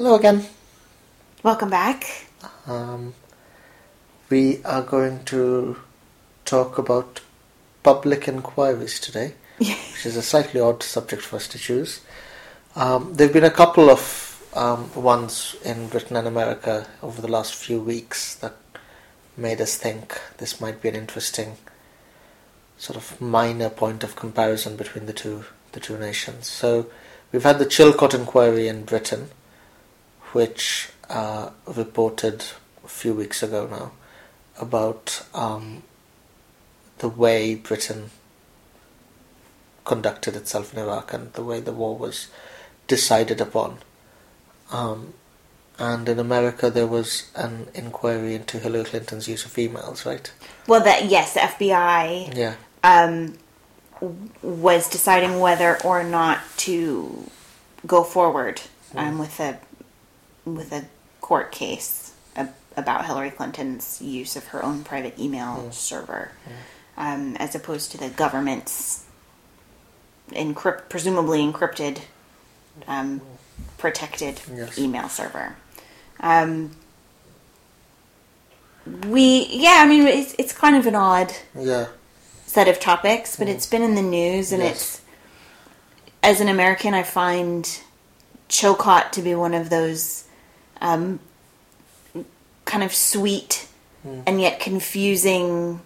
Hello again. Welcome back. Um, we are going to talk about public inquiries today, which is a slightly odd subject for us to choose. Um, there have been a couple of um, ones in Britain and America over the last few weeks that made us think this might be an interesting sort of minor point of comparison between the two the two nations. So we've had the Chilcot inquiry in Britain, which uh, reported a few weeks ago now about um, the way Britain conducted itself in Iraq and the way the war was decided upon. Um, and in America, there was an inquiry into Hillary Clinton's use of emails, right? Well, that yes, the FBI Yeah. um, was deciding whether or not to go forward um, with a with a court case about Hillary Clinton's use of her own private email server, um, as opposed to the government's encrypt, presumably encrypted, um, protected Yes. email server. Um, we yeah, I mean it's it's kind of an odd Yeah. set of topics, but it's been in the news, and Yes. it's as an American, I find Chilcot to be one of those um, kind of sweet and yet confusing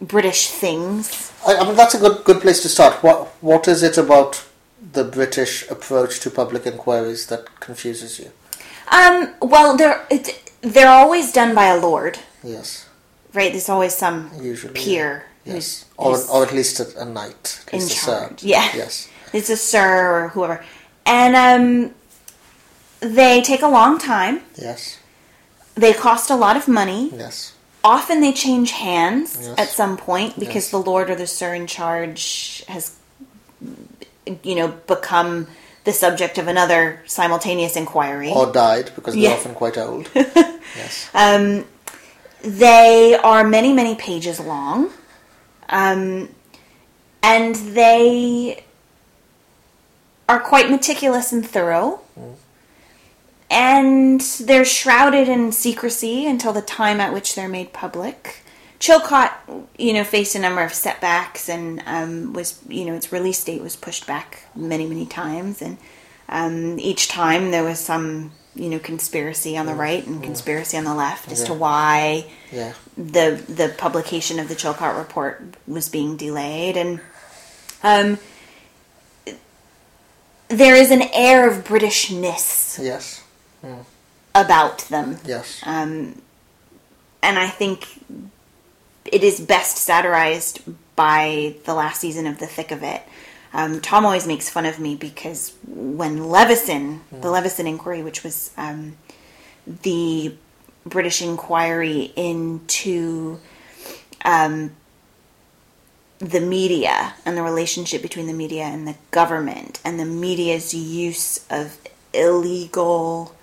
British things. I, I mean, that's a good good place to start. What What is it about the British approach to public inquiries that confuses you? Um, well, they're it, they're always done by a lord, Yes. right? There's always some Usually, peer Yes. who's, Or, or at least a, a knight. At in least a sir. charge. Yeah, Yes. it's a sir or whoever, and um, they take a long time. Yes. They cost a lot of money. Yes. Often they change hands Yes. at some point because Yes. the lord or the sir in charge has, you know, become the subject of another simultaneous inquiry. Or died because they're Yeah. often quite old. yes. Um, they are many, many pages long. Um, and they are quite meticulous and thorough. And they're shrouded in secrecy until the time at which they're made public. Chilcot, you know, faced a number of setbacks and um, was, you know, its release date was pushed back many, many times. And um, each time there was some, you know, conspiracy on the right and conspiracy on the left as to why Yeah. the the publication of the Chilcot report was being delayed, and um, there is an air of Britishness Yes. About them, Yes. um, and I think it is best satirized by the last season of The Thick of It. Um, Tom always makes fun of me because when Leveson, the Leveson inquiry, which was um, the British inquiry into um, the media and the relationship between the media and the government and the media's use of illegal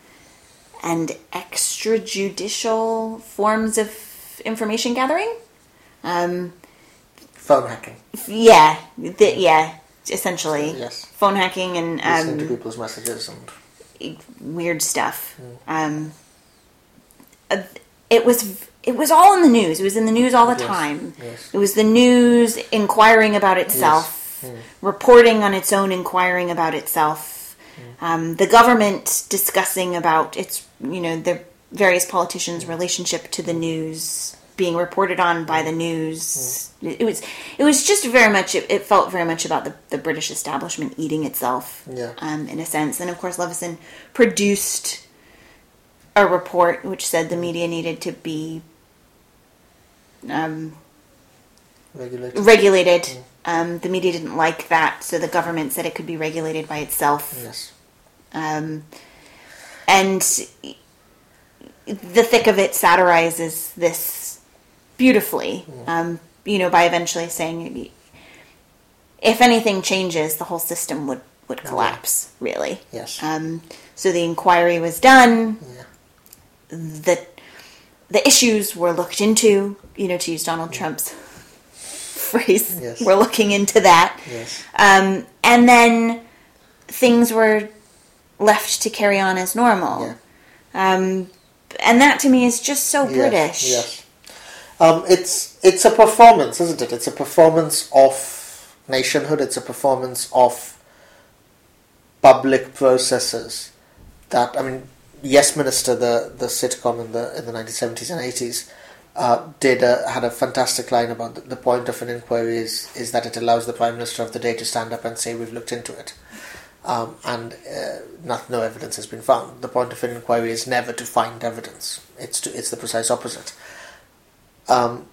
and extrajudicial forms of information gathering. Um, Phone hacking. yeah, the, yeah, essentially. Yes. Phone hacking and Listening to um, people's messages and weird stuff. Um, uh, it was it was all in the news. It was in the news all the Yes, time. yes. It was the news inquiring about itself, reporting on its own, inquiring about itself. Um, the government discussing about its, you know, the various politicians' relationship to the news, being reported on by the news. It, it was, it was just very much. It, it felt very much about the, the British establishment eating itself, Yeah. um, in a sense. And of course, Leveson produced a report which said the media needed to be um, regulated. regulated. Um, the media didn't like that, so the government said it could be regulated by itself. yes. Um, and the thick of it satirizes this beautifully. Um, you know, by eventually saying, if anything changes, the whole system would would collapse. Really. Yes. Um, so the inquiry was done. Yeah. The the issues were looked into. You know, to use Donald Trump's phrase, Yes. we're looking into that. Yes. Um, and then things were left to carry on as normal. Yeah. Um, and that to me is just so Yes, British. Yes. Um, it's it's a performance, isn't it? It's a performance of nationhood. It's a performance of public processes. That I mean, Yes Minister, the the sitcom in the in the nineteen seventies and eighties, uh, did a, had a fantastic line about the, the point of an inquiry is is that it allows the prime minister of the day to stand up and say we've looked into it. Um, and uh, not, no evidence has been found. The point of an inquiry is never to find evidence. It's to, it's the precise opposite. Um,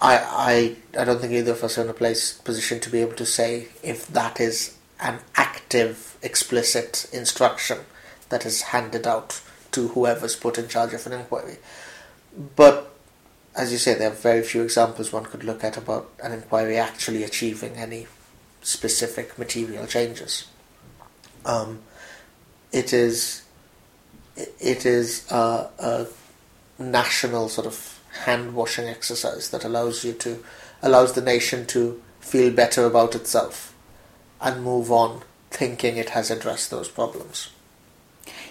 I, I I don't think either of us are in a place position to be able to say if that is an active, explicit instruction that is handed out to whoever's put in charge of an inquiry. But as you say, there are very few examples one could look at about an inquiry actually achieving any specific material changes. Um, it is it is a, a national sort of hand washing exercise that allows you to allows the nation to feel better about itself and move on thinking it has addressed those problems.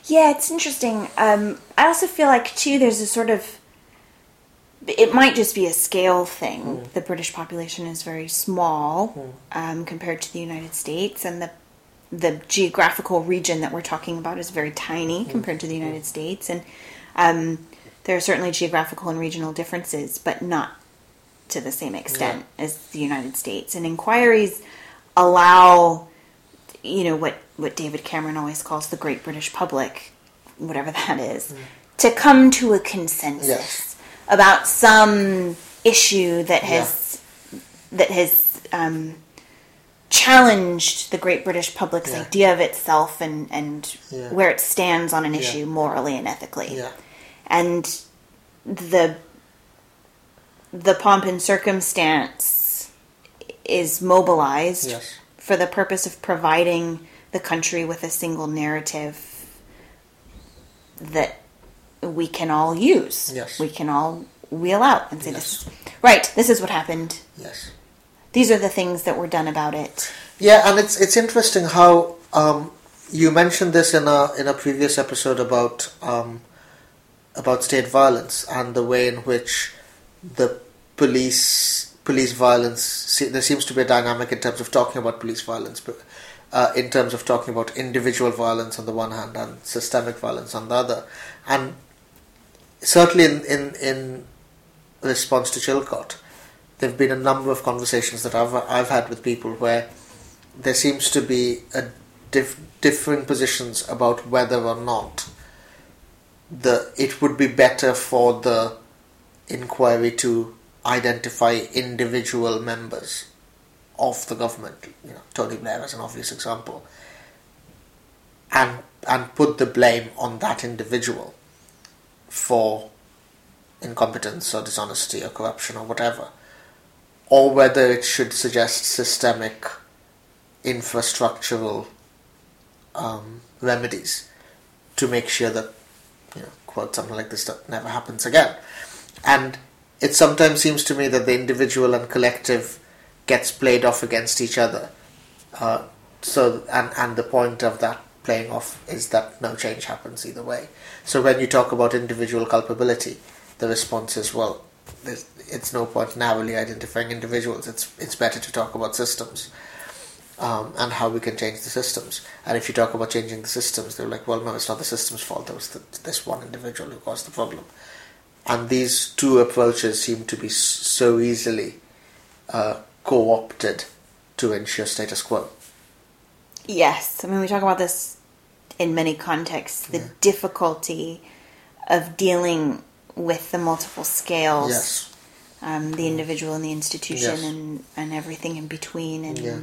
Yeah, it's interesting. Um, I also feel like too there's a sort of it might just be a scale thing. Hmm. The British population is very small hmm. um, compared to the United States, and the the geographical region that we're talking about is very tiny hmm. compared to the United States, and um, there are certainly geographical and regional differences, but not to the same extent as the United States. And inquiries allow, you know, what what David Cameron always calls the Great British Public, whatever that is, to come to a consensus Yes. About some issue that has that has um, challenged the Great British public's Yeah. idea of itself and and Yeah. where it stands on an Yeah. issue morally and ethically Yeah. and the the pomp and circumstance is mobilized Yes. for the purpose of providing the country with a single narrative that we can all use. Yes. We can all wheel out and say Yes. this right, this is what happened. Yes. These are the things that were done about it. Yeah, and it's it's interesting how um, you mentioned this in a in a previous episode about um, about state violence and the way in which the police police violence se- there seems to be a dynamic in terms of talking about police violence, but uh, in terms of talking about individual violence on the one hand and systemic violence on the other, and certainly in in, in response to Chilcot, there have been a number of conversations that I've I've had with people where there seems to be a diff- differing positions about whether or not the it would be better for the inquiry to identify individual members of the government, you know, Tony Blair as an obvious example, and and put the blame on that individual for incompetence or dishonesty or corruption or whatever, or whether it should suggest systemic infrastructural um, remedies to make sure that, you know, quote, something like this never happens again. And it sometimes seems to me that the individual and collective gets played off against each other. Uh, so, and, and the point of that playing off is that no change happens either way. So when you talk about individual culpability, the response is, well, it's no point narrowly identifying individuals. It's it's better to talk about systems um, and how we can change the systems. And if you talk about changing the systems, they're like, well, no, it's not the system's fault. It was the, this one individual who caused the problem. And these two approaches seem to be so easily uh, co-opted to ensure status quo. Yes, I mean we talk about this in many contexts. The difficulty of dealing with the multiple scales, Yes. um, the individual and the institution, Yes. and and everything in between, and Yeah.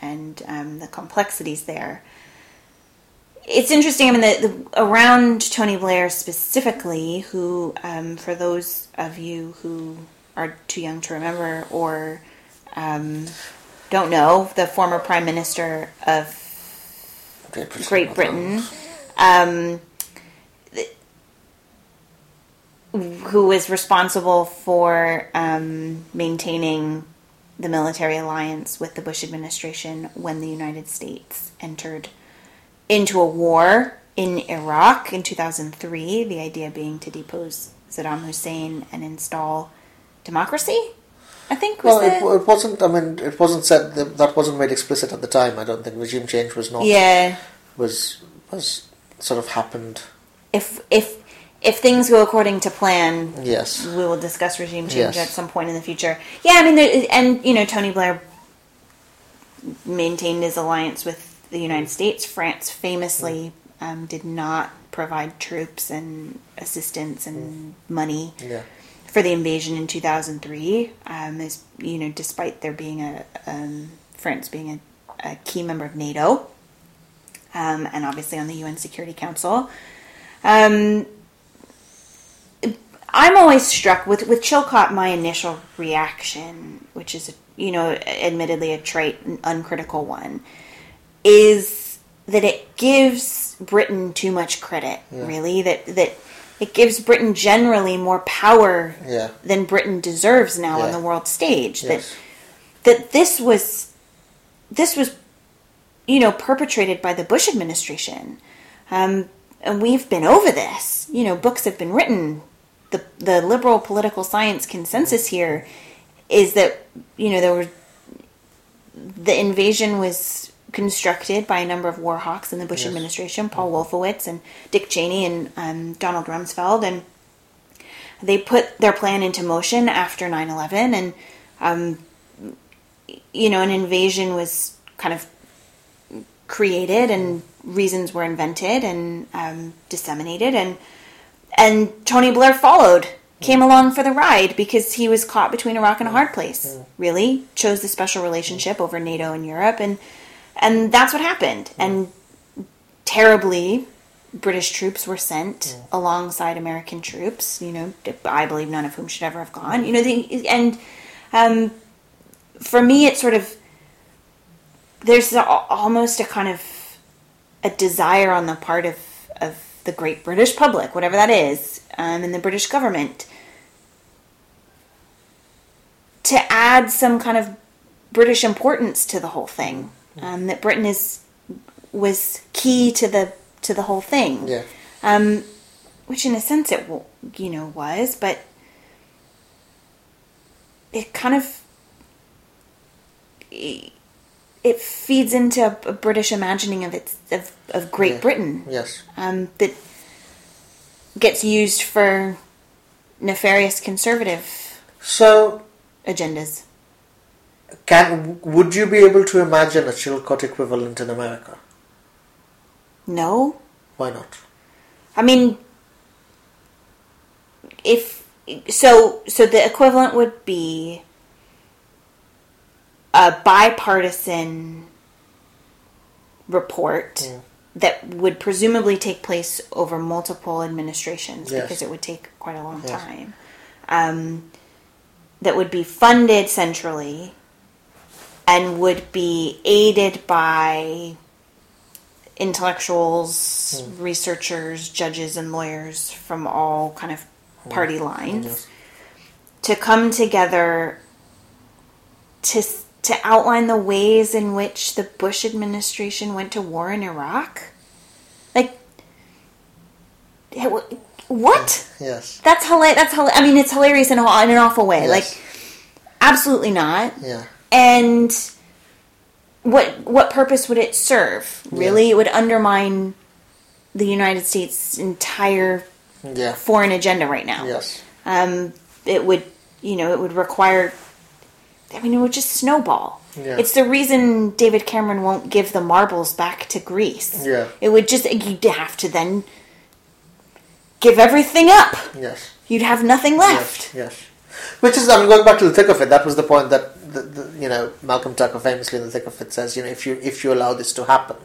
and um, the complexities there. it's interesting. I mean, the, the around Tony Blair specifically, who, um, for those of you who are too young to remember or um, don't know, the former Prime Minister of Great Britain. Great Britain, um, who was responsible for um, maintaining the military alliance with the Bush administration when the United States entered into a war in Iraq in 2003, the idea being to depose Saddam Hussein and install democracy. I think was Well, it, it wasn't. I mean, it wasn't said. That, that wasn't made explicit at the time. I don't think regime change was not. yeah. Was was sort of happened. If if if things go according to plan, Yes. we will discuss regime change Yes. at some point in the future. Yeah, I mean, there, and you know, Tony Blair maintained his alliance with the United States. France famously um, did not provide troops and assistance and money Yeah. For the invasion in 2003. Um, as you know, despite there being a um, France being a, a key member of NATO, um, and obviously on the UN Security Council. Um, I'm always struck with with Chilcot. My initial reaction, which is you know, admittedly a trite and uncritical one, is that it gives Britain too much credit. Really, that that it gives Britain generally more power Yeah. than Britain deserves now on the world stage. That that this was this was you know perpetrated by the Bush administration, um, and we've been over this. You know, books have been written. The the liberal political science consensus here is that you know there were the invasion was constructed by a number of war hawks in the Bush Yes. administration, Paul Wolfowitz and Dick Cheney and um, Donald Rumsfeld, and they put their plan into motion after 9-11 and um, you know an invasion was kind of created and reasons were invented and um, disseminated and and Tony Blair followed came along for the ride because he was caught between a rock and a hard place really. Chose the special relationship over NATO and Europe and and that's what happened and terribly British troops were sent alongside American troops. You know, I believe none of whom should ever have gone. You know, and um, for me, it's sort of there's a, almost a kind of a desire on the part of of the great British public, whatever that is, um, and the British government, to add some kind of British importance to the whole thing. Um, that Britain is was key to the to the whole thing Yeah. um, which in a sense it you know was, but it kind of it feeds into a, a British imagining of its of, of Great Yeah. Britain Yes. um, that gets used for nefarious conservative So, agendas. Can would you be able to imagine a Chilcot equivalent in America? No, Why not? I mean, if so, so the equivalent would be a bipartisan report Mm. that would presumably take place over multiple administrations Yes. because it would take quite a long Yes. time. Um, that would be funded centrally and would be aided by intellectuals, Hmm. researchers, judges, and lawyers from all kind of party lines to come together to to outline the ways in which the Bush administration went to war in Iraq. Like, what? Yes. That's hilarious. That's hila- I mean, it's hilarious in, a, in an awful way. Yes. Like, absolutely not. Yeah. And what what purpose would it serve? Really, it would undermine the United States' entire Yeah. foreign agenda right now. Yes. Um, it would, you know, it would require. I mean, it would just snowball. Yeah. It's the reason David Cameron won't give the marbles back to Greece. Yeah. It would just you'd have to then give everything up. Yes. You'd have nothing left. Yes, yes. Which is, I mean, going back to the thick of it, that was the point that, the, the, you know, Malcolm Tucker famously in the thick of it says, you know, if you if you allow this to happen,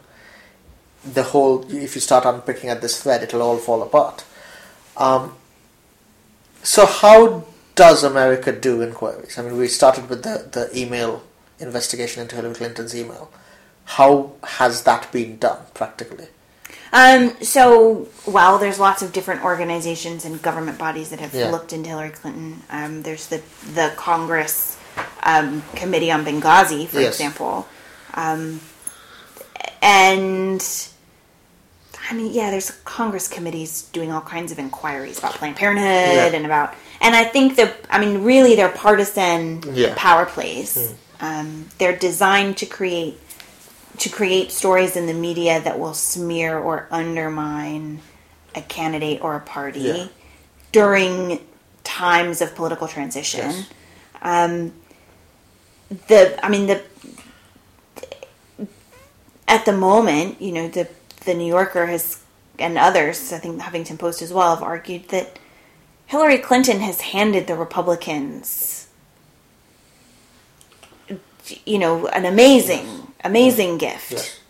the whole if you start unpicking at this thread, it'll all fall apart. Um, so how does America do inquiries? I mean, we started with the, the email investigation into Hillary Clinton's email. How has that been done practically? Um, so, well, there's lots of different organizations and government bodies that have Yeah. looked into Hillary Clinton. Um, there's the the Congress um, Committee on Benghazi, for Yes. example, um, and I mean, yeah, there's Congress committees doing all kinds of inquiries about Planned Parenthood Yeah. and about, and I think the, I mean, really, they're partisan Yeah. power plays. Um, they're designed to create to create stories in the media that will smear or undermine a candidate or a party Yeah. during times of political transition. Yes. Um, the, I mean, the at the moment, you know, the the New Yorker has and others, I think the Huffington Post as well, have argued that Hillary Clinton has handed the Republicans, you know, an amazing, amazing gift, Yes.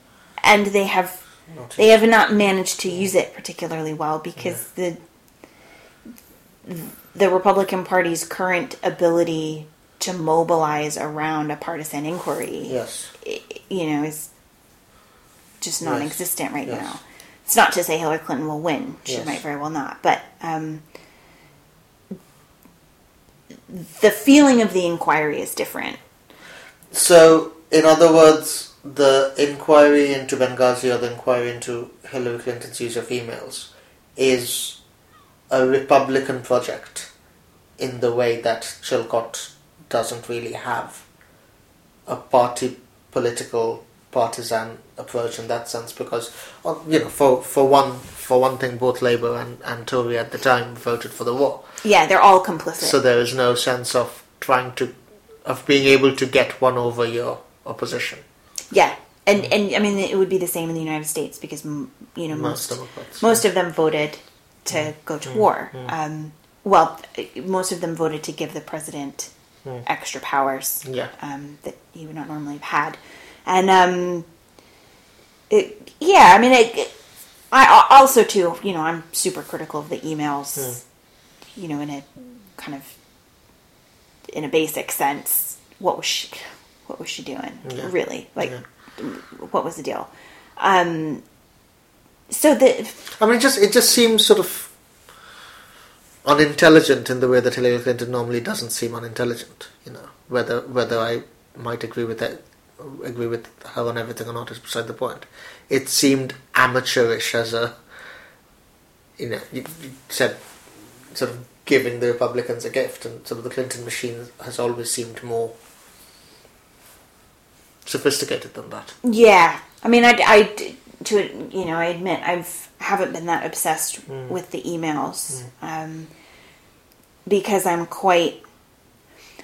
and they have Not they have not managed to use it particularly well because the the Republican Party's current ability to mobilize around a partisan inquiry, Yes. you know, is just non-existent right Yes. now. It's not to say Hillary Clinton will win; she Yes. might very well not. But um, the feeling of the inquiry is different. So, in other words, the inquiry into Benghazi or the inquiry into Hillary Clinton's use of emails is a Republican project in the way that Chilcot doesn't really have a party political partisan approach in that sense because you know for for one for one thing both Labour and, and Tory at the time voted for the war. Yeah, they're all complicit. so there is no sense of trying to of being able to get one over your opposition. Yeah, and and I mean it would be the same in the United States because you know Most most most of them voted to mm. go to war. Mm. Mm. Um, well, most of them voted to give the president extra powers Yeah. um, that you would not normally have had, and um, it, yeah, I mean, it, I I also too, you know, I'm super critical of the emails, you know, in a kind of in a basic sense. What was she? What was she doing? Yeah. Really, like, Yeah. what was the deal? Um, so the I mean, it just it just seems sort of unintelligent in the way that Hillary Clinton normally doesn't seem unintelligent. You know, whether whether I might agree with that, agree with her on everything or not is beside the point. It seemed amateurish as a, you know, you, you said sort of giving the Republicans a gift, and sort of the Clinton machine has always seemed more sophisticated than that. Yeah, I mean, I, I to you know, I admit I've haven't been that obsessed with the emails um, because I'm quite.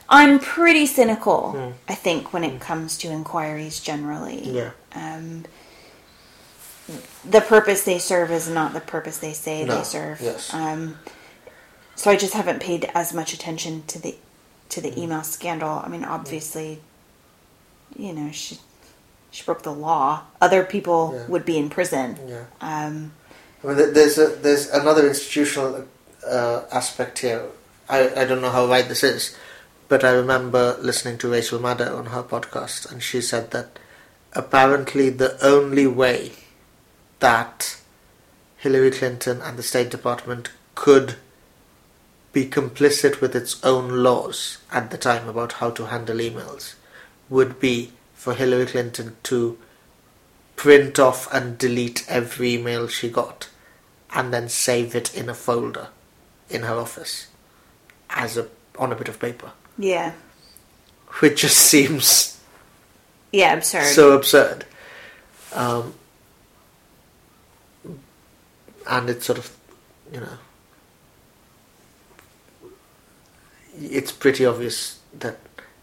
I'm pretty cynical, I think, when it comes to inquiries generally. Yeah. Um, the purpose they serve is not the purpose they say No, they serve. yes. Um, so I just haven't paid as much attention to the to the email scandal. I mean, obviously, you know, she she broke the law. Other people Yeah. would be in prison. Yeah. Um, I mean, there's a, there's another institutional uh, aspect here. I, I don't know how right this is, but I remember listening to Rachel Maddow on her podcast, and she said that apparently the only way that Hillary Clinton and the State Department could be complicit with its own laws at the time about how to handle emails would be for Hillary Clinton to print off and delete every email she got and then save it in a folder in her office as a on a bit of paper. Yeah, which just seems yeah, absurd. so absurd. Um, and it's sort of you know it's pretty obvious that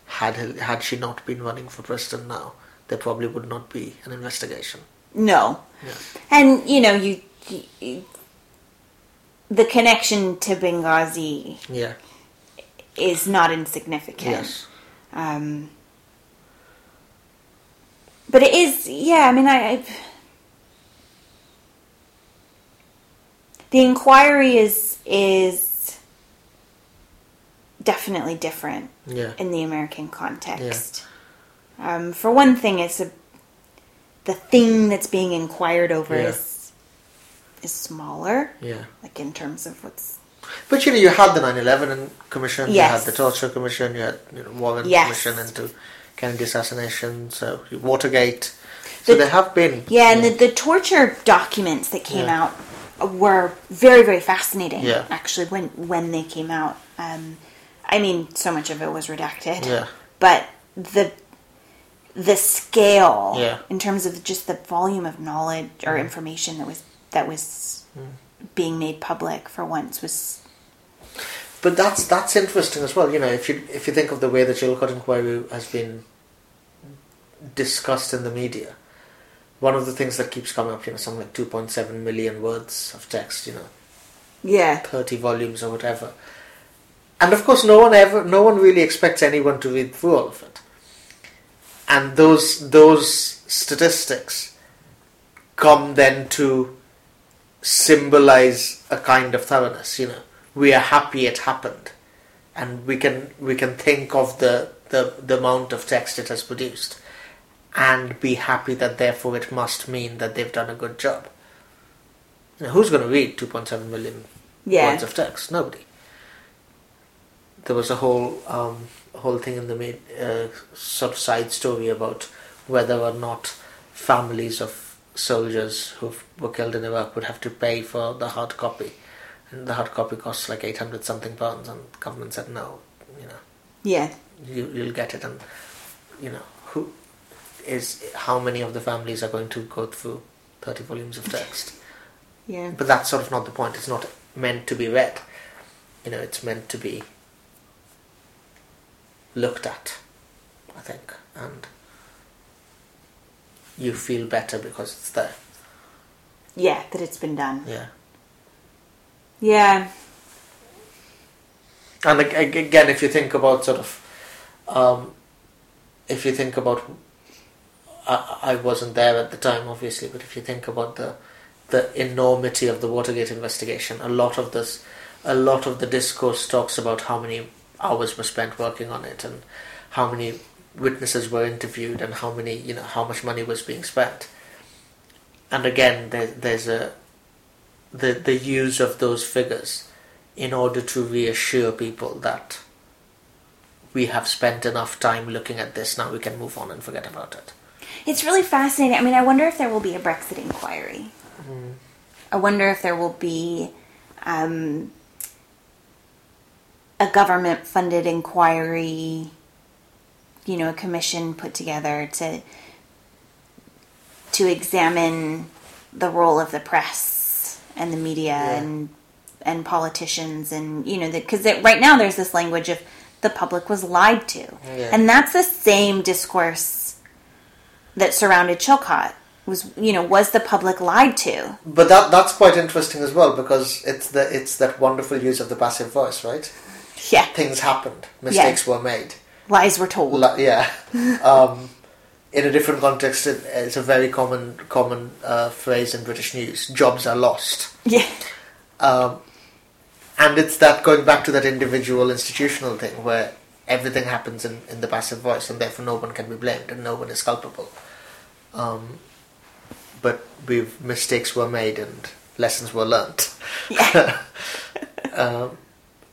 had had she not been running for president now there probably would not be an investigation. No, yeah. And you know, you, you the connection to Benghazi yeah is not insignificant. yes Um, but it is, yeah. I mean, I, I the inquiry is is definitely different Yeah. in the American context. Um, for one thing, it's a the thing that's being inquired over Yeah. is is smaller, Yeah. like in terms of what's But you know, you had the 9/11 commission, Yes. you had the torture commission, you had you know, Warren Yes. commission into Kennedy assassination, so Watergate. So The- there have been. yeah, and the, the torture documents that came Yeah. out were very very fascinating. Yeah. actually, when when they came out, um, I mean, so much of it was redacted. Yeah. but the the scale Yeah. in terms of just the volume of knowledge or information that was that was hmm. being made public for once was But that's that's interesting as well. You know, if you if you think of the way the Chilcot inquiry has been discussed in the media, one of the things that keeps coming up, you know, something like two point seven million words of text, you know, yeah thirty volumes or whatever. And of course, no one ever, no one really expects anyone to read through all of it. And those those statistics come then to symbolize a kind of thoroughness. You know, we are happy it happened, and we can we can think of the the, the amount of text it has produced, and be happy that therefore it must mean that they've done a good job. Know, who's going to read two point seven million Yeah. words of text? Nobody. There was a whole um, whole thing in the mid, uh, sort of side story about whether or not families of soldiers who were killed in Iraq would have to pay for the hard copy, and the hard copy costs like eight hundred something pounds, and the government said no, you know, yeah you you'll get it, and you know who is how many of the families are going to go through thirty volumes of text. yeah But that's sort of not the point. It's not meant to be read. You know, it's meant to be looked at, I think. And you feel better because it's there. yeah that it's been done Yeah. yeah And ag- ag- again, if you think about sort of, um, if you think about, I, I wasn't there at the time, obviously, but if you think about the the enormity of the Watergate investigation, a lot of this, a lot of the discourse talks about how many hours were spent working on it and how many witnesses were interviewed and how many, you know, how much money was being spent. And again, there, there's a the the use of those figures in order to reassure people that we have spent enough time looking at this, now we can move on and forget about it. It's really fascinating. I mean, I wonder if there will be a Brexit inquiry. I wonder if there will be um, a government funded inquiry, you know, a commission put together to to examine the role of the press and the media Yeah. and and politicians and you know because right now there's this language of the public was lied to Yeah. and that's the same discourse that surrounded Chilcot was you know was the public lied to But that that's quite interesting as well because it's the it's that wonderful use of the passive voice, right? yeah Things happened, mistakes were made. Lies were told yeah. um, in a different context, it, it's a very common common uh, phrase in British news: "Jobs are lost." yeah Um, and it's that going back to that individual institutional thing where everything happens in, in the passive voice and therefore no one can be blamed and no one is culpable. Um, but we've mistakes were made and lessons were learnt. Yeah. um,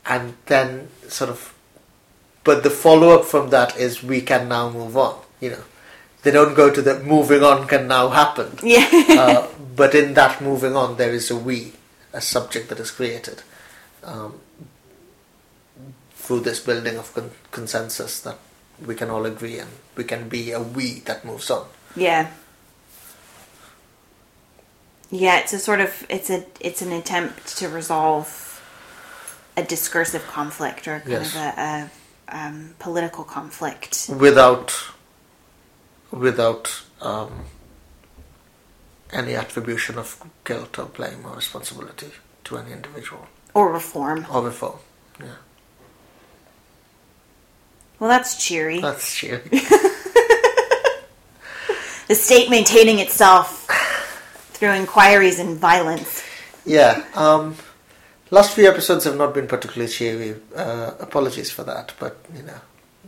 and then sort of, but the follow up from that is we can now move on. You know, they don't go to the moving on can now happen. yeah uh, but in that moving on, there is a we, a subject that is created um, through this building of con- consensus that we can all agree and we can be a we that moves on. Yeah. Yeah, it's a sort of it's a it's an attempt to resolve a discursive conflict or kind Yes. of a, a um, political conflict. without without um, any attribution of guilt or blame or responsibility to any individual Or reform. or reform. Yeah, Well, that's cheery. that's cheery. the state maintaining itself through inquiries and violence. yeah. Um, last few episodes have not been particularly cheery. Uh, apologies for that, but you know,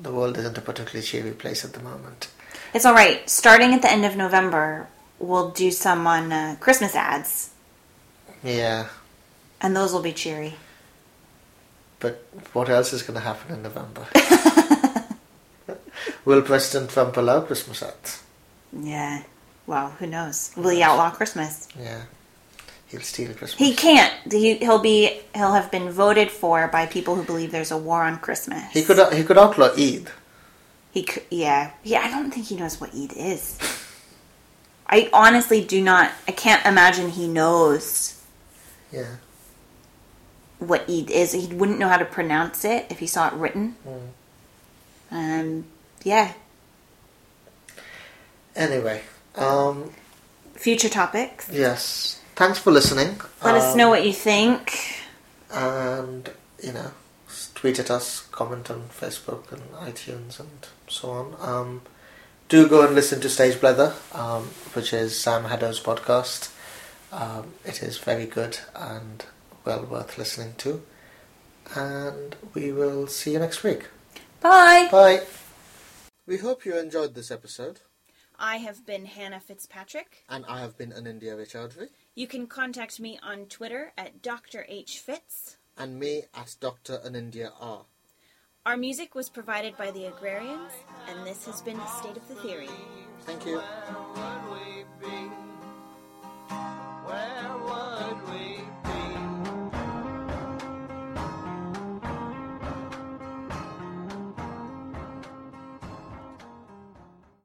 the world isn't a particularly cheery place at the moment. It's all right. Starting at the end of November, we'll do some on uh, Christmas ads, Yeah, and those will be cheery. but what else is going to happen in November? Will President Trump allow Christmas ads? Yeah. Well, who knows? Will he outlaw Christmas? Yeah, he'll steal Christmas. He can't. He, he'll be. He'll have been voted for by people who believe there's a war on Christmas. He could he could outlaw Eid. He could. Yeah. Yeah. I don't think he knows what Eid is. I honestly do not. I can't imagine he knows Yeah. what Eid is. He wouldn't know how to pronounce it if he saw it written. Mm. Um. Yeah. Anyway, um, Future topics. yes. Thanks for listening. Let us Um, know what you think. and you know tweet at us comment on facebook and itunes and so on um, do go and listen to stage blether um, which is sam haddo's podcast um, it is very good and well worth listening to and we will see you next week Bye. bye we hope you enjoyed this episode I have been Hannah Fitzpatrick. and i have been anindya Raychaudhuri you can contact me on Twitter at Dr. H. Fitz. And me at Dr. Anindya R. Our music was provided by the Agrarians, and this has been State of the Theory. Thank you.